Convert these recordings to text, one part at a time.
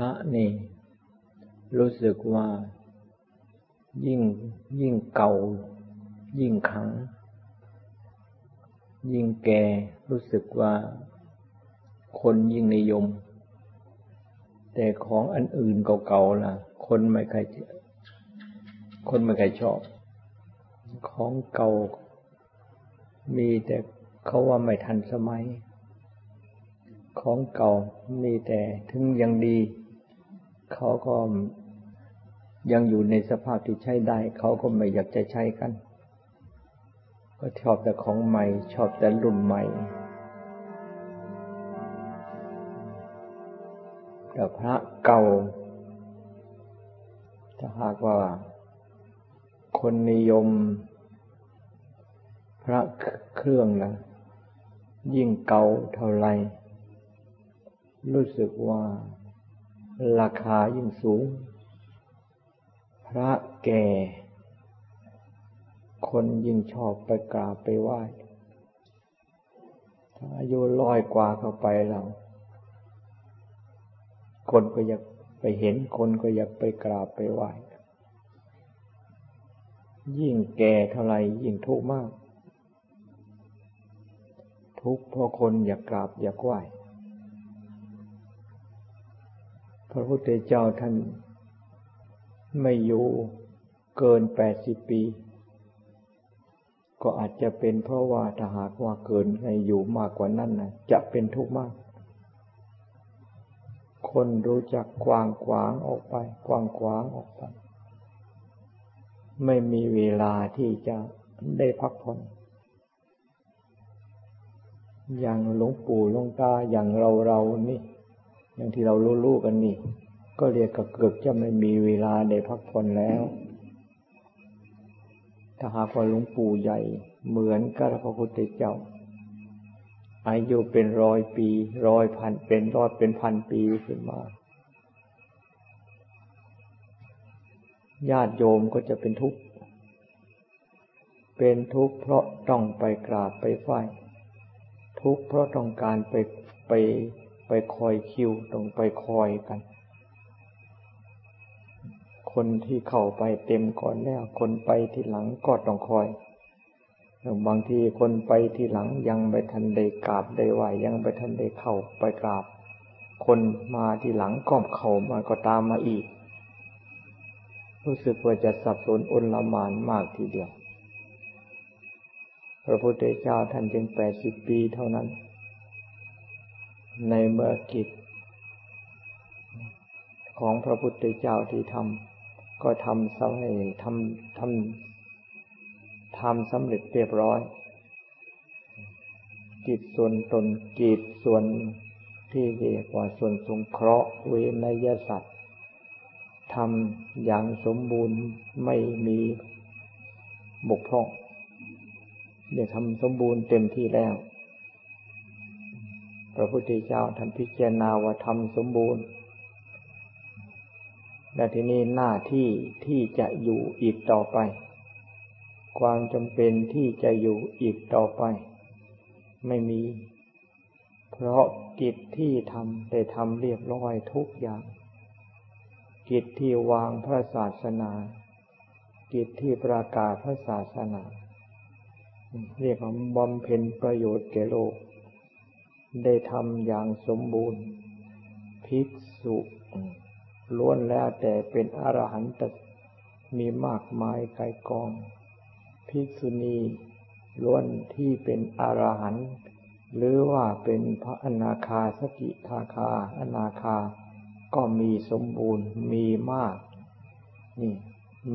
พระนี่ รู้สึกว่า ยิ่งยิ่งเก่า ยิ่งขัง ยิ่งแก่รู้สึกว่า คนยิ่งนิยม แต่ของอันอื่นเก่าๆล่ะ คนไม่ใครคนไม่ใครชอบ ของเก่า มีแต่เขาว่าไม่ทันสมัยของเก่ามีแต่ถึงยังดี เขาก็ยังอยู่ในสภาพที่ใช้ได้ เขาก็ไม่อยากจะใช้กัน ก็ชอบแต่ของใหม่ ชอบแต่รุ่นใหม่ แต่พระเก่า ถ้าหากว่า คนนิยม พระเครื่องนะยิ่งเก่าเท่าไร รู้สึกว่า ราคายิ่งสูง พระแก่ คนยิ่งชอบไปกราบไปไหว้ ถ้าอายุร้อยกว่าเข้าไปแล้วคนก็อยากไปเห็นคนก็อยากไปกราบไปไหว้ ยิ่งแก่เท่าไรยิ่งทุกข์มาก ทุกข์เพราะคนอยากกราบอยากไหว้ ระพุทธเจ้าท่านไม่อยู่เกินแปดสิบปี ก็อาจจะเป็นเพราะว่าถ้าหากว่าเกินในอยู่มากกว่านั้นนะจะเป็นทุกข์มาก คนรู้จักกว้างขวางออกไปกว้างขวางออกไป ไม่มีเวลาที่จะได้พักผ่อนอย่างหลวงปู่หลวงตาอย่างเราเรานี่ อย่างที่เรารู้ๆกันนี่ ก็เรียกกับเกือบจะไม่มีเวลาได้พักผ่อนแล้ว ถ้าหากว่าหลวงปู่ใหญ่เหมือนกับพระพุทธเจ้า อายุเป็นร้อยปีร้อยพันเป็นร้อยเป็นพันปีขึ้นมาญาติโยมก็จะเป็นทุกข์ เป็นทุกข์เพราะต้องไปกราบไปไหว้ ทุกข์เพราะต้องการไปไป ไปคอยคิวต้องไปคอยกัน คนที่เข้าไปเต็มก่อนแล้ว คนไปที่หลังก็ต้องคอยบางทีคนไปที่หลังยังไปทันได้กราบได้ไหวยังไปทันได้เข้าไปกราบ คนมาที่หลังก็เข้ามาก็ตามมาอีก รู้สึกว่าจะสับสนอนลมานมากทีเดียว พระพุทธเจ้าท่านจึงแปดสิบปีเท่านั้น ในเมื่อกิจ ของพระพุทธเจ้าที่ทำก็ทำสำเร็จทำทำทำสำเร็จเรียบร้อย กิจส่วนตนกิจส่วนที่เรียกว่าส่วนสงเคราะห์เวนยสัตว์ทำอย่างสมบูรณ์ไม่มีบกพร่องเนี่ยทำสมบูรณ์เต็มที่แล้ว พระพุทธเจ้าท่านพิจารณาว่าทำสมบูรณ์ และทีนี้หน้าที่ที่จะอยู่อีกต่อไป ความจำเป็นที่จะอยู่อีกต่อไป ไม่มี เพราะกิจที่ทำได้ทำเรียบร้อยทุกอย่าง กิจที่วางพระศาสนา กิจที่ประกาศพระศาสนา เรียกว่าบำเพ็ญประโยชน์แก่โลก ได้ทำอย่างสมบูรณ์ ภิกษุล้วนแล้วแต่เป็นอรหันตมีมากมายไกลกอง ภิกษุณีล้วนที่เป็นอรหันต์หรือว่าเป็นพระอนาคาสกิทาคา อนาคา ก็มีสมบูรณ์มีมาก นี่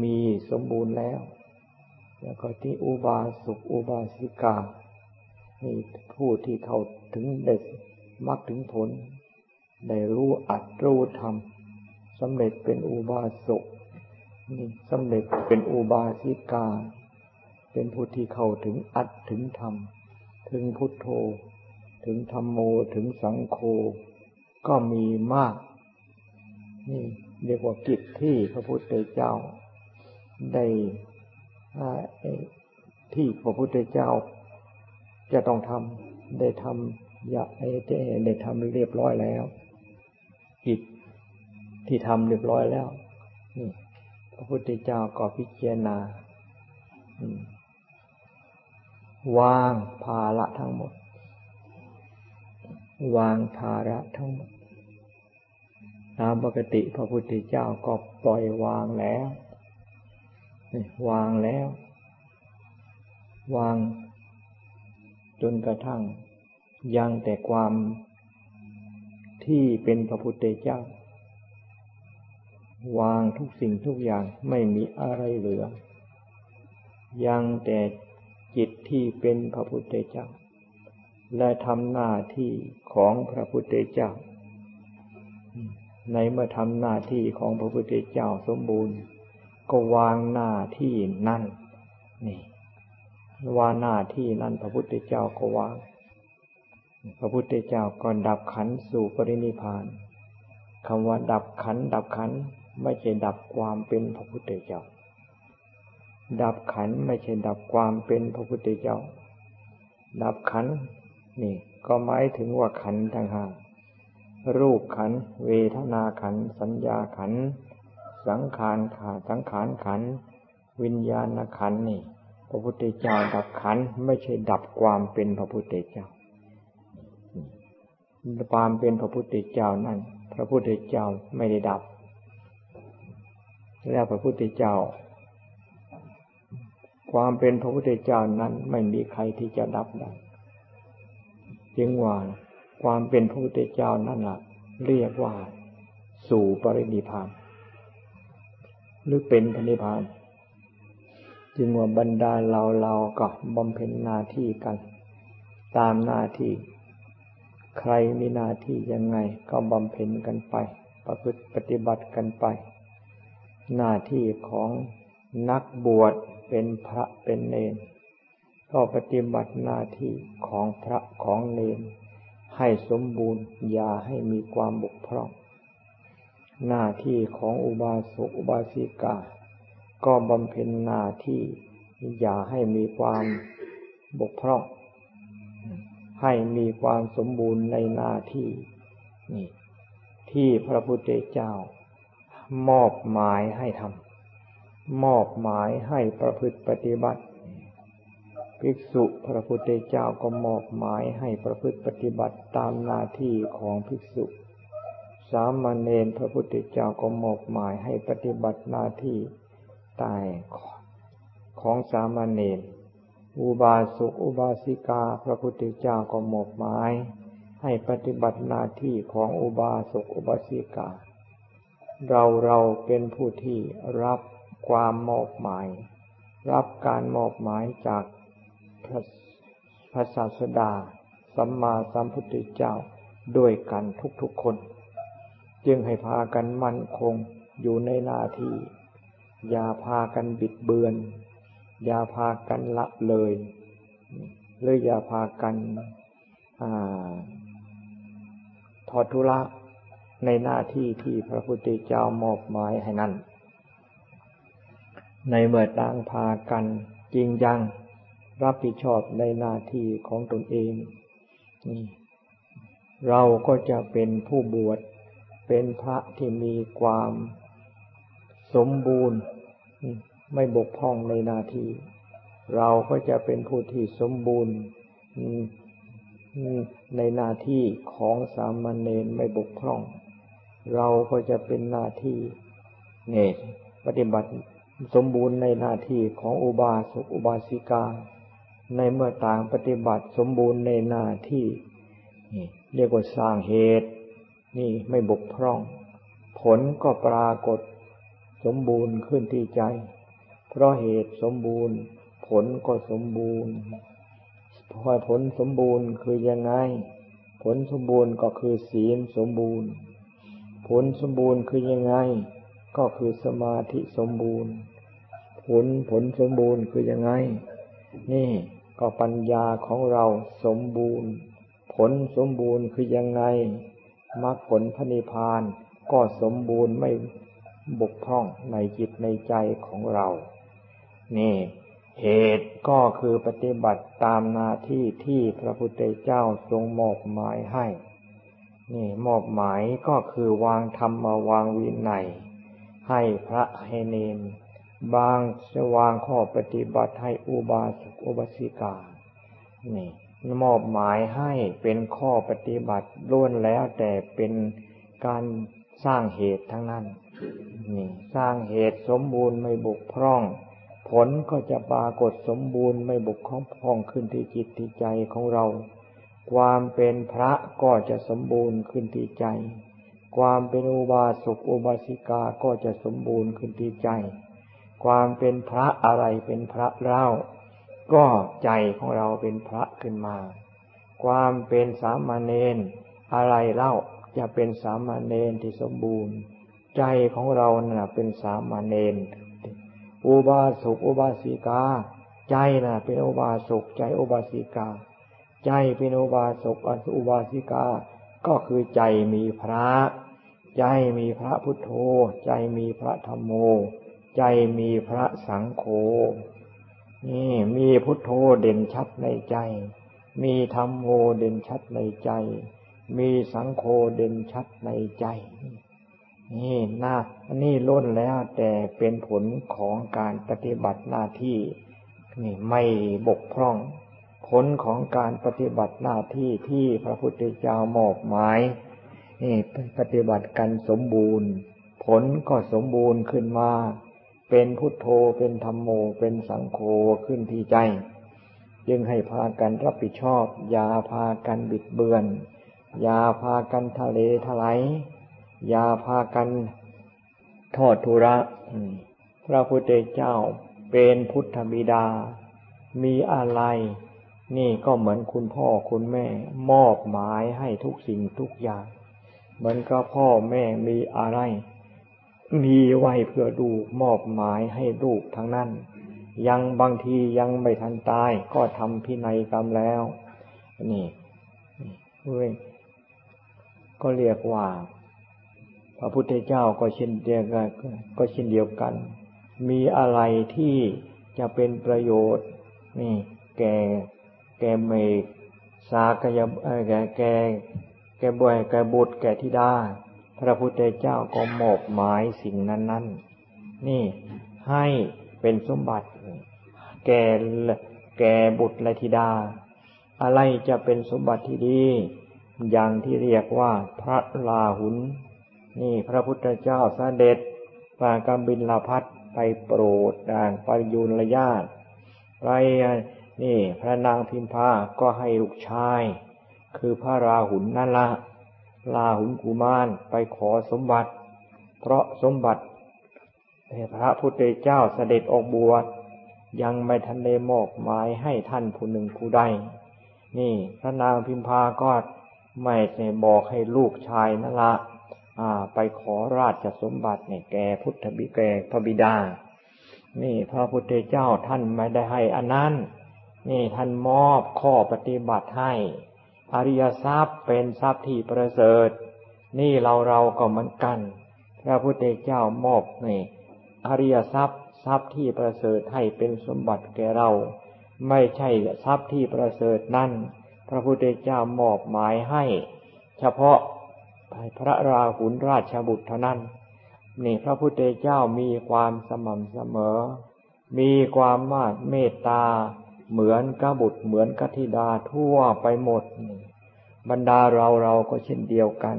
มีสมบูรณ์แล้ว แล้วก็ที่อุบาสกอุบาสิกา นี่ผู้ที่เข้าถึงเด็มักถึงผล ได้รู้อัดรู้ธรรมสำเร็จเป็นอุบาสกนี่สำเร็จเป็นอุบาสิกา เป็นผู้ที่เข้าถึงอัดถึงธรรม ถึงพุทโธ ถึงธรรมโมถึงสังโฆก็มีมาก นี่เรียกว่ากิจที่พระพุทธเจ้า ได้ที่พระพุทธเจ้า จะต้องทำได้ทำอยากได้ได้ทำเรียบร้อยแล้ว กิจที่ทำเรียบร้อยแล้วนี่พระพุทธเจ้าก็พิจารณาวางภาระทั้งหมด วางภาระทั้งหมดตามปกติพระพุทธเจ้าก็ปล่อยวางแล้ววางแล้ว วาง จนกระทั่ง ยังแต่ความที่เป็นพระพุทธเจ้า วางทุกสิ่งทุกอย่างไม่มีอะไรเหลือ ยังแต่จิตที่เป็นพระพุทธเจ้า และทำหน้าที่ของพระพุทธเจ้า ในเมื่อทำหน้าที่ของพระพุทธเจ้าสมบูรณ์ ก็วางหน้าที่นั่นนี่ ว่าหน้าที่นั้นพระพุทธเจ้าก็ว่างพระพุทธเจ้าก็ดับขันสู่ปรินิพานคำว่าดับขันดับขันไม่ใช่ดับความเป็นพระพุทธเจ้า ดับขันไม่ใช่ดับความเป็นพระพุทธเจ้า ดับขันนี่ก็หมายถึงว่าขันทั้งห้ารูปขัน เวทนาขัน สัญญาขัน สังขารขาสังขารขัน วิญญาณขันนี่ พระพุทธเจ้าดับขันไม่ใช่ดับความเป็นพระพุทธเจ้า ความเป็นพระพุทธเจ้านั่น พระพุทธเจ้าไม่ได้ดับ แล้วพระพุทธเจ้า ความเป็นพระพุทธเจ้านั้นไม่มีใครที่จะดับได้จึงว่าความเป็นพระพุทธเจ้านั่นแหละเรียกว่า สู่ปรินิพานหรือเป็นพระนิพพาน จึงว่าบรรดาเราเราก็บำเพ็ญหน้าที่กัน ตามหน้าที่ ใครมีหน้าที่ยังไง ก็บำเพ็ญกันไป ประพฤติปฏิบัติกันไป หน้าที่ของนักบวชเป็นพระเป็นเนนก็ปฏิบัติหน้าที่ของพระของเนนให้สมบูรณ์อย่าให้มีความบกพร่อง หน้าที่ของอุบาสกอุบาสิกา ก็บำเพ็ญหน้าที่อย่าให้มีความบกพร่อง ให้มีความสมบูรณ์ในหน้าที่นี่ที่พระพุทธเจ้า มอบหมายให้ทำมอบหมายให้ประพฤติปฏิบัติภิกษุพระพุทธเจ้าก็มอบหมายให้ประพฤติปฏิบัติตามหน้าที่ของภิกษุ สามเณรพระพุทธเจ้าก็มอบหมายให้ปฏิบัติหน้าที่ ตายของสามเณรอุบาสกอุบาสิกาพระพุทธเจ้าก็มอบหมายให้ปฏิบัติหน้าที่ของอุบาสกอุบาสิกา เราเราเป็นผู้ที่รับความมอบหมาย รับการมอบหมายจากพระพระศาสดา สัมมาสัมพุทธเจ้าด้วยกันทุกๆคน จึงให้พากันมั่นคงอยู่ในหน้าที่ อย่าพากันบิดเบือน อย่าพากันละเลยหรืออย่าพากันอทอดทุระในหน้าที่ที่พระพุทธเจ้ามอบหมายให้นั้น ในเมื่อต่างพากันจริงจังรับผิดชอบในหน้าที่ของตนเองเราก็จะเป็นผู้บวชเป็นพระที่มีความ สมบูรณ์ ไม่บกพร่องในนาที เราก็จะเป็นผู้ที่สมบูรณ์ในหน้าที่ของสามเณรไม่บกพร่อง เราก็จะเป็นหน้าที่เนี่ยปฏิบัติสมบูรณ์ในหน้าที่ของอุบาสกอุบาสิกา ในเมื่อต่างปฏิบัติสมบูรณ์ในหน้าที่นี่เรียกว่าสร้างเหตุ นี่ไม่บกพร่อง ผลก็ปรากฏ สมบูรณ์ขึ้นที่ใจ เพราะเหตุสมบูรณ์ ผลก็สมบูรณ์พอผลสมบูรณ์คือยังไง ผลสมบูรณ์ก็คือศีลสมบูรณ์ ผลสมบูรณ์คือยังไง ก็คือสมาธิสมบูรณ์ ผลผลสมบูรณ์คือยังไง นี่ก็ปัญญาของเราสมบูรณ์ ผลสมบูรณ์คือยังไงมรรคผลพระนิพพานก็สมบูรณ์ไม่ บกพร่องในจิตในใจของเรา นี่ เหตุก็คือปฏิบัติตามหน้าที่ที่พระพุทธเจ้าทรงมอบหมายให้ นี่มอบหมายก็คือวางธรรมาวางวินัยให้พระให้เนนบางจะวางข้อปฏิบัติให้อุบาสกอุบาสิกา นี่มอบหมายให้เป็นข้อปฏิบัติล้วนแล้วแต่เป็นการสร้างเหตุทั้งนั้น นี่สร้างเหตุสมบูรณ์ไม่บกพร่อง ผลก็จะปรากฏสมบูรณ์ไม่บกพร่องขึ้นที่จิตที่ใจของเรา ความเป็นพระก็จะสมบูรณ์ขึ้นที่ใจ ความเป็นอุบาสกอุบาสิกาก็จะสมบูรณ์ขึ้นที่ใจ ความเป็นพระอะไรเป็นพระเล่า ก็ใจของเราเป็นพระขึ้นมา ความเป็นสามเณรอะไรเล่าจะเป็นสามเณรที่สมบูรณ์ ใจของเราน่ะ เป็นสามเณรอุบาสกอุบาสิกา ใจน่ะ เป็นอุบาสกใจอุบาสิกา ใจเป็นอุบาสกอุบาสิกา ก็คือใจมีพระ ใจมีพระพุทโธ ใจมีพระธรรมโม ใจมีพระสังโฆนี่มีพุทโธเด่นชัดในใจ มีธรรมโมเด่นชัดในใจ มีสังโฆเด่นชัดในใจ นี่นะนนี้ล้นแล้วแต่เป็นผลของการปฏิบัติหน้าที่นี่ไม่บกพร่อง ผลของการปฏิบัติหน้าที่ที่พระพุทธเจ้ามอบหมายนี่ปฏิบัติกันสมบูรณ์ ผลก็สมบูรณ์ขึ้นมา เป็นพุทโธเป็นธรรมโม เป็นสังโฆขึ้นที่ใจ จึงให้พากันรับผิดชอบ อย่าพากันบิดเบือน อย่าพากันทะเลทลาย ย่าพากันทอดทุระพระพุทธเจ้าเป็นพุทธบิดา มีอะไร นี่ก็เหมือนคุณพ่อคุณแม่ มอบหมายให้ทุกสิ่งทุกอย่าง เหมือนกับพ่อแม่มีอะไร มีไว้เพื่อดูมอบหมายให้ลูกทั้งนั้น ยังบางทียังไม่ทันตายก็ทำพินัยกรรมแล้ว นี่เว้ยก็เรียกว่า พระพุทธเจ้าก็เช่นเดียวกันก็เช่นเดียวกัน มีอะไรที่จะเป็นประโยชน์ นี่ แก่แก่เมกสากยแก่แก่แก่บ่อยแก่บุตรแก่ธิดาพระพุทธเจ้าก็มอบหมายสิ่งนั้นๆนี่ให้เป็นสมบัติ แก่แก่บุตรและธิดา อะไรจะเป็นสมบัติที่ดี อย่างที่เรียกว่าพระลาหุน นี่พระพุทธเจ้าเสด็จปากำบินลาพัดไปโปรดด่างปริยุนระยาตไปนี่พระนางพิมพาก็ให้ลูกชาย คือพระราหุนนั่นละลาหุนกุมารไปขอสมบัติ เพราะสมบัติพระพุทธเจ้าเสด็จออกบวชยังไม่ทันได้มอบหมายให้ท่านผู้หนึ่งผู้ใด นี่พระนางพิมพาก็ไม่ใช่บอกให้ลูกชายนั่นละ ไปขอราชสมบัติเนี่ยแก่พุทธบิแก่พระบิดา นี่พระพุทธเจ้าท่านไม่ได้ให้อันนั้น นี่ท่านมอบข้อปฏิบัติให้ อริยทรัพย์เป็นทรัพย์ที่ประเสริฐ นี่เราเราก็เหมือนกัน พระพุทธเจ้ามอบนี่อริยทรัพย์ทรัพย์ที่ประเสริฐให้เป็นสมบัติแก่เรา ไม่ใช่ทรัพย์ที่ประเสริฐนั่น พระพุทธเจ้ามอบหมายให้ เฉพาะ พระราหุลราชบุตรเท่านั้นนี่พระพุทธเจ้ามีความสม่ำเสมอ มีความมาดเมตตา เหมือนกบุตรเหมือนกธิดาทั่วไปหมดนี่บรรดาเราเราก็เช่นเดียวกัน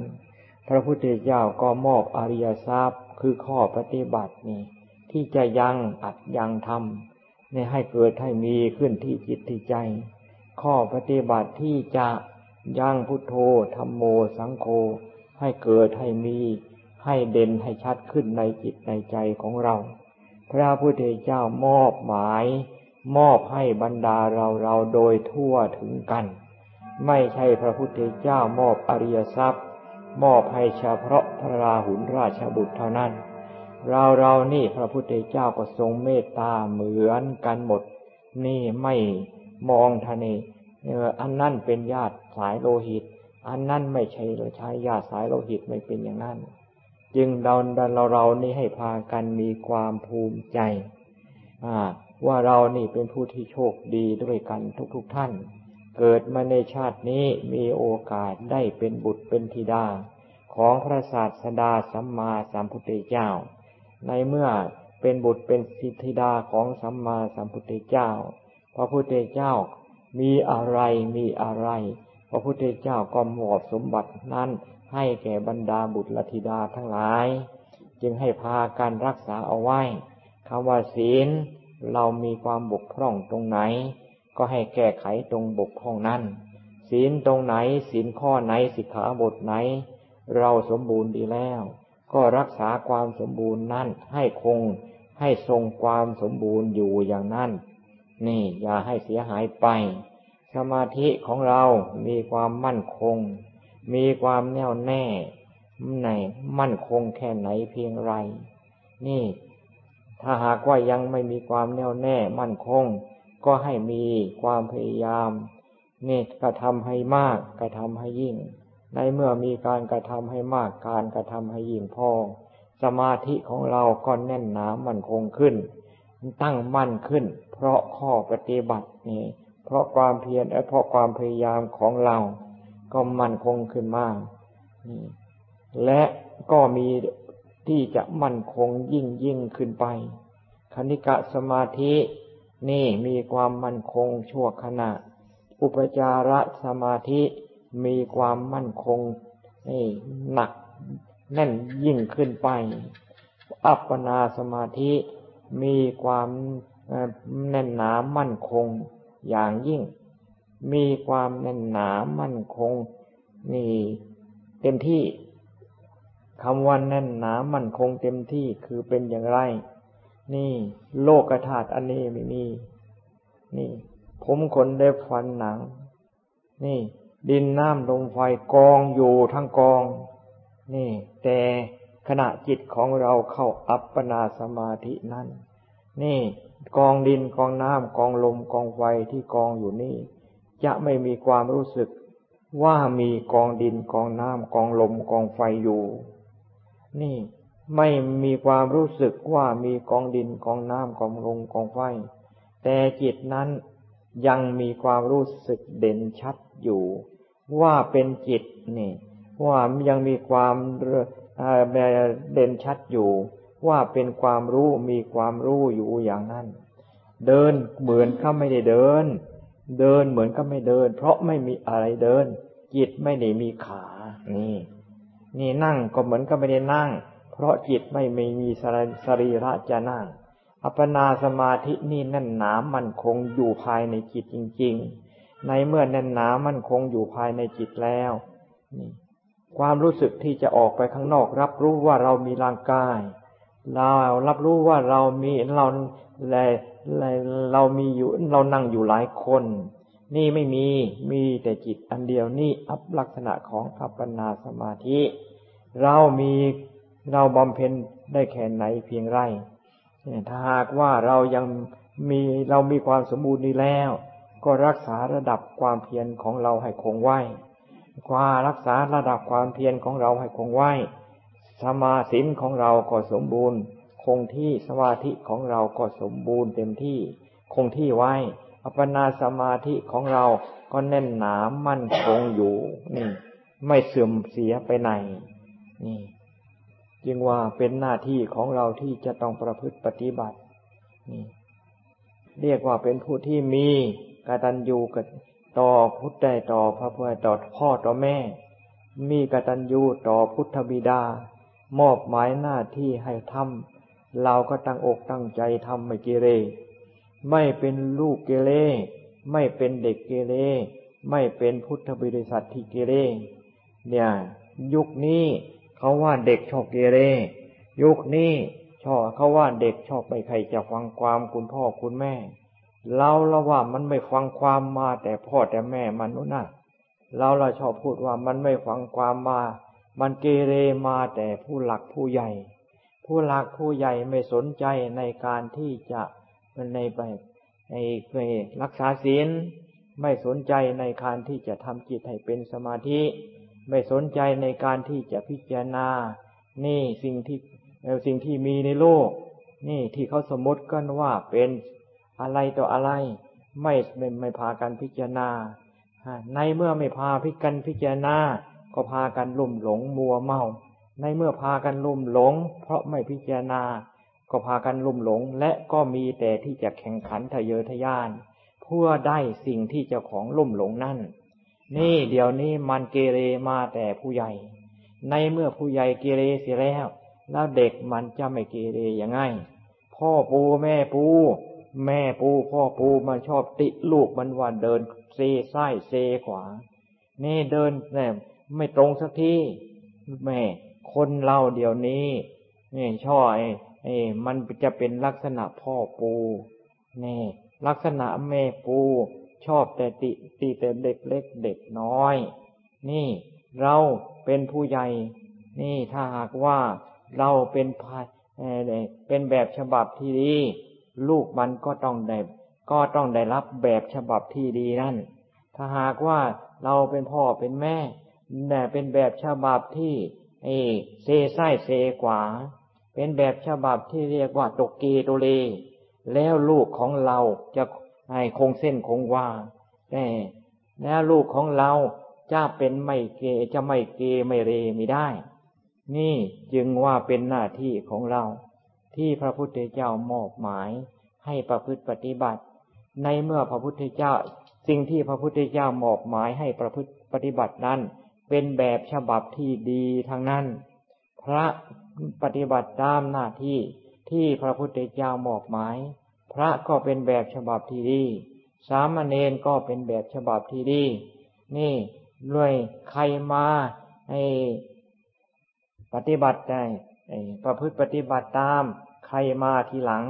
พระพุทธเจ้าก็มอบอริยทรัพย์คือข้อปฏิบัตินี่ ที่จะยังอัดยังทำนี่ให้เกิดให้มีขึ้นที่จิตที่ใจ ข้อปฏิบัติที่จะยังพุทโธธรรมโมสังโฆ ให้เกิดให้มีให้เด่นให้ชัดขึ้นในจิตในใจของเรา พระพุทธเจ้ามอบหมาย มอบให้บรรดาเราเราโดยทั่วถึงกัน ไม่ใช่พระพุทธเจ้ามอบอริยทรัพย์ มอบให้เฉพาะพระราหุลราชบุตรเท่านั้น เราเรานี่พระพุทธเจ้าก็ทรงเมตตาเหมือนกันหมด นี่ไม่มองทะเนอันนั่นเป็นญาติสายโลหิต อันนั่นไม่ใช่เราใช้ญาสายโลหิตไม่เป็นอย่างนั้น จึงเราเราเรานี่ให้พากันมีความภูมิใจว่าเรานี่เป็นผู้ที่โชคดีด้วยกันทุกๆทท่าน เกิดมาในชาตินี้มีโอกาสได้เป็นบุตรเป็นธิดา ของพระศาสดาสัมมาสัมพุทธเจ้า ในเมื่อเป็นบุตรเป็นธิดาของสัมมาสัมพุทธเจ้า พระพุทธเจ้ามีอะไรมีอะไร พระพุทธเจ้าก็มอบสมบัตินั้นให้แก่บรรดาบุตรธิดาทั้งหลาย จึงให้พาการรักษาเอาไว้คำว่าศีล เรามีความบกพร่องตรงไหน ก็ให้แก้ไขตรงบกพร่องนั้น ศีลตรงไหนศีลข้อไหนสิกขาบทไหน เราสมบูรณ์ดีแล้ว ก็รักษาความสมบูรณ์นั้นให้คงให้ทรงความสมบูรณ์อยู่อย่างนั้น นี่อย่าให้เสียหายไป สมาธิของเรามีความมั่นคง มีความแน่วแน่ในมั่นคงแค่ไหนเพียงไร นี่ ถ้าหากว่ายังไม่มีความแน่วแน่มั่นคง ก็ให้มีความพยายามนี่กระทำให้มากกระทำให้ยิ่ง ในเมื่อมีการกระทำให้มากการกระทำให้ยิ่งพอ สมาธิของเราก็แน่นหนามั่นคงขึ้น ตั้งมั่นขึ้น เพราะข้อปฏิบัตินี่ เพราะความเพียรและเพราะความพยายามของเรา ก็มั่นคงขึ้นมากและก็มีที่จะมั่นคงยิ่งยิ่งขึ้นไป คณิกะสมาธินี่มีความมั่นคงชั่วขณะ อุปจาระสมาธิมีความมั่นคงนี่หนักแน่นยิ่งขึ้นไป อัปปนาสมาธิมีความแน่นหนามั่นคง อย่างยิ่ง มีความแน่นหนามั่นคง นี่เต็มที่คำว่าแน่นหนามั่นคงเต็มที่คือเป็นอย่างไร นี่ โลกธาตุอันนี้ไม่มี นี่ ผมขนได้ฟันหนัง นี่ ดินน้ำลมไฟกองอยู่ทั้งกอง นี่ แต่ขณะจิตของเราเข้าอัปปนาสมาธินั้น นี่กองดินกองน้ำกองลมกองไฟที่กองอยู่นี่ จะไม่มีความรู้สึกว่ามีกองดินกองน้ำกองลมกองไฟอยู่ นี่ไม่มีความรู้สึกว่ามีกองดินกองน้ำกองลมกองไฟ แต่จิตนั้นยังมีความรู้สึกเด่นชัดอยู่ ว่าเป็นจิตนี่ ว่ายังมีความเด่นชัดอยู่ ว่าเป็นความรู้มีความรู้อยู่อย่างนั้น เดินเหมือนเขาไม่ได้เดิน เดินเหมือนก็ไม่เดิน เพราะไม่มีอะไรเดิน จิตไม่ได้มีขา นี่ นี่นั่งก็เหมือนก็ไม่ได้นั่ง เพราะจิตไม่ไม่มีสรีระจะนั่ง อัปปนาสมาธินี่แน่นหนามันคงอยู่ภายในจิตจริง ๆ ในเมื่อแน่นหนามันคงอยู่ภายในจิตแล้วนี่ความรู้สึกที่จะออกไปข้างนอกรับรู้ว่าเรามีร่างกาย เรารับรู้ว่าเรามีเราเรามีอยู่เรานั่งอยู่หลายคน นี่ไม่มีมีแต่จิตอันเดียวนี่อัปลักษณะของอัปปนาสมาธิ เรามีเราบำเพ็ญได้แค่ไหนเพียงไรถ้าหากว่าเรายังมีเรามีความสมบูรณ์นี้แล้ว ก็รักษาระดับความเพียรของเราให้คงไว้ความรักษาระดับความเพียรของเราให้คงไว้ สมาสินของเราก็สมบูรณ์ คงที่สมาธิของเราก็สมบูรณ์เต็มที่ คงที่ไว้ อัปปนาสมาธิของเราก็แน่นหนามั่นคงอยู่นี่ไม่เสื่อมเสียไปไหน นี่ จึงว่าเป็นหน้าที่ของเราที่จะต้องประพฤติปฏิบัติ นี่ เรียกว่าเป็นผู้ที่มีกตัญญูกับต่อพุทธได้ต่อพระพุทธต่อพ่อต่อแม่ มีกตัญญูต่อพุทธบิดา มอบหมายหน้าที่ให้ทำเราก็ตั้งอกตั้งใจทำไม่เกเร ไม่เป็นลูกเกเร ไม่เป็นเด็กเกเร ไม่เป็นพุทธบริษัทที่เกเร เนี่ย ยุคนี้เขาว่าเด็กชอบเกเร ยุคนี้ชอบเขาว่าเด็กชอบไปใครจะฟังความคุณพ่อคุณแม่ เราละว่ามันไม่ฟังความมาแต่พ่อแต่แม่มันนู้นน่ะเราเราชอบพูดว่ามันไม่ฟังความมา มันเกเรมาแต่ผู้หลักผู้ใหญ่ ผู้หลักผู้ใหญ่ไม่สนใจในการที่จะมันในไปในไปรักษาศีลไม่สนใจในการที่จะทำจิตให้เป็นสมาธิ ไม่สนใจในการที่จะพิจารณา นี่สิ่งที่สิ่งที่มีในโลก นี่ที่เขาสมมติกันว่าเป็นอะไรต่ออะไร ไม่ไม่ไม่พากันพิจารณา ในเมื่อไม่พาพิกันพิจารณา ก็พากันลุ่มหลงมัวเมา ในเมื่อพากันลุ่มหลง เพราะไม่พิจารณา ก็พากันลุ่มหลง และก็มีแต่ที่จะแข่งขันทะเยอทะยาน เพื่อได้สิ่งที่เจ้าของลุ่มหลงนั่น นี่เดี๋ยวนี้มันเกเรมาแต่ผู้ใหญ่ ในเมื่อผู้ใหญ่เกเรเสียแล้ว แล้วเด็กมันจะไม่เกเรยังไง พ่อปูแม่ปูแม่ปูพ่อปูมันชอบติลูกมันว่าเดินเซซ้ายเซขวา นี่เดินแน่ ไม่ตรงสักทีแม่คนเราเดี๋ยวนี้นี่ช่อไอ้ไอ้มันจะเป็นลักษณะพ่อปูนี่ลักษณะแม่ปู ชอบแต่ติติแต่เด็กเล็กเด็กน้อย นี่เราเป็นผู้ใหญ่ นี่ถ้าหากว่าเราเป็นพายเป็นแบบฉบับที่ดี ลูกมันก็ต้องได้ก็ต้องได้รับแบบฉบับที่ดีนั่น ถ้าหากว่าเราเป็นพ่อเป็นแม่ แต่เป็นแบบฉบับที่เอเซไส้เซกว่าเป็นแบบฉบับที่เรียกว่าตกเกโตเล แล้วลูกของเราจะให้คงเส้นคงวาแต่แล้วลูกของเราจะเป็นไม่เกจะไม่เกไม่เรไม่ได้ นี่จึงว่าเป็นหน้าที่ของเรา ที่พระพุทธเจ้ามอบหมายให้ประพฤติปฏิบัติ ในเมื่อพระพุทธเจ้า สิ่งที่พระพุทธเจ้ามอบหมายให้ประพฤติปฏิบัตินั้น เป็นแบบฉบับที่ดีทางนั้น พระปฏิบัติตามหน้าที่ที่พระพุทธเจ้ามอบหมาย พระก็เป็นแบบฉบับที่ดี สามเณรก็เป็นแบบฉบับที่ดี นี่ด้วยใครมาให้ปฏิบัติได้ประพฤติปฏิบัติตาม ใครมาทีหลัง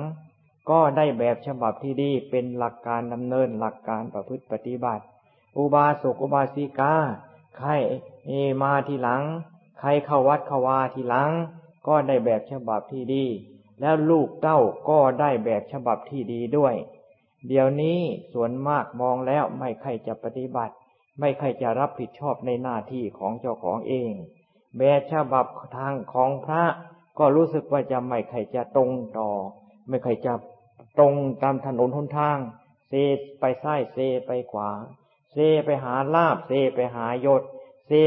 ก็ได้แบบฉบับที่ดีเป็นหลักการดำเนินหลักการประพฤติปฏิบัติ อุบาสกอุบาสิกาใคร เอมาทีหลัง ใครเข้าวัดเข้าวาทีหลัง ก็ได้แบบฉบับที่ดี แล้วลูกเต้าก็ได้แบบฉบับที่ดีด้วย เดี๋ยวนี้ส่วนมากมองแล้วไม่ใครจะปฏิบัติ ไม่ใครจะรับผิดชอบในหน้าที่ของเจ้าของเอง แบบฉบับทางของพระ ก็รู้สึกว่าจะไม่ใครจะตรงต่อ ไม่ใครจะตรงตามถนนหนทาง เซไปซ้ายเซไปขวา เซไปหาลาบเซไปหายศ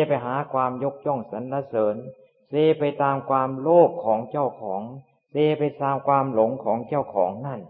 ไปหาความยกย่องสรรเสริญ เซไปตามความโลภของเจ้าของ เซไปตามความหลงของเจ้าของนั่น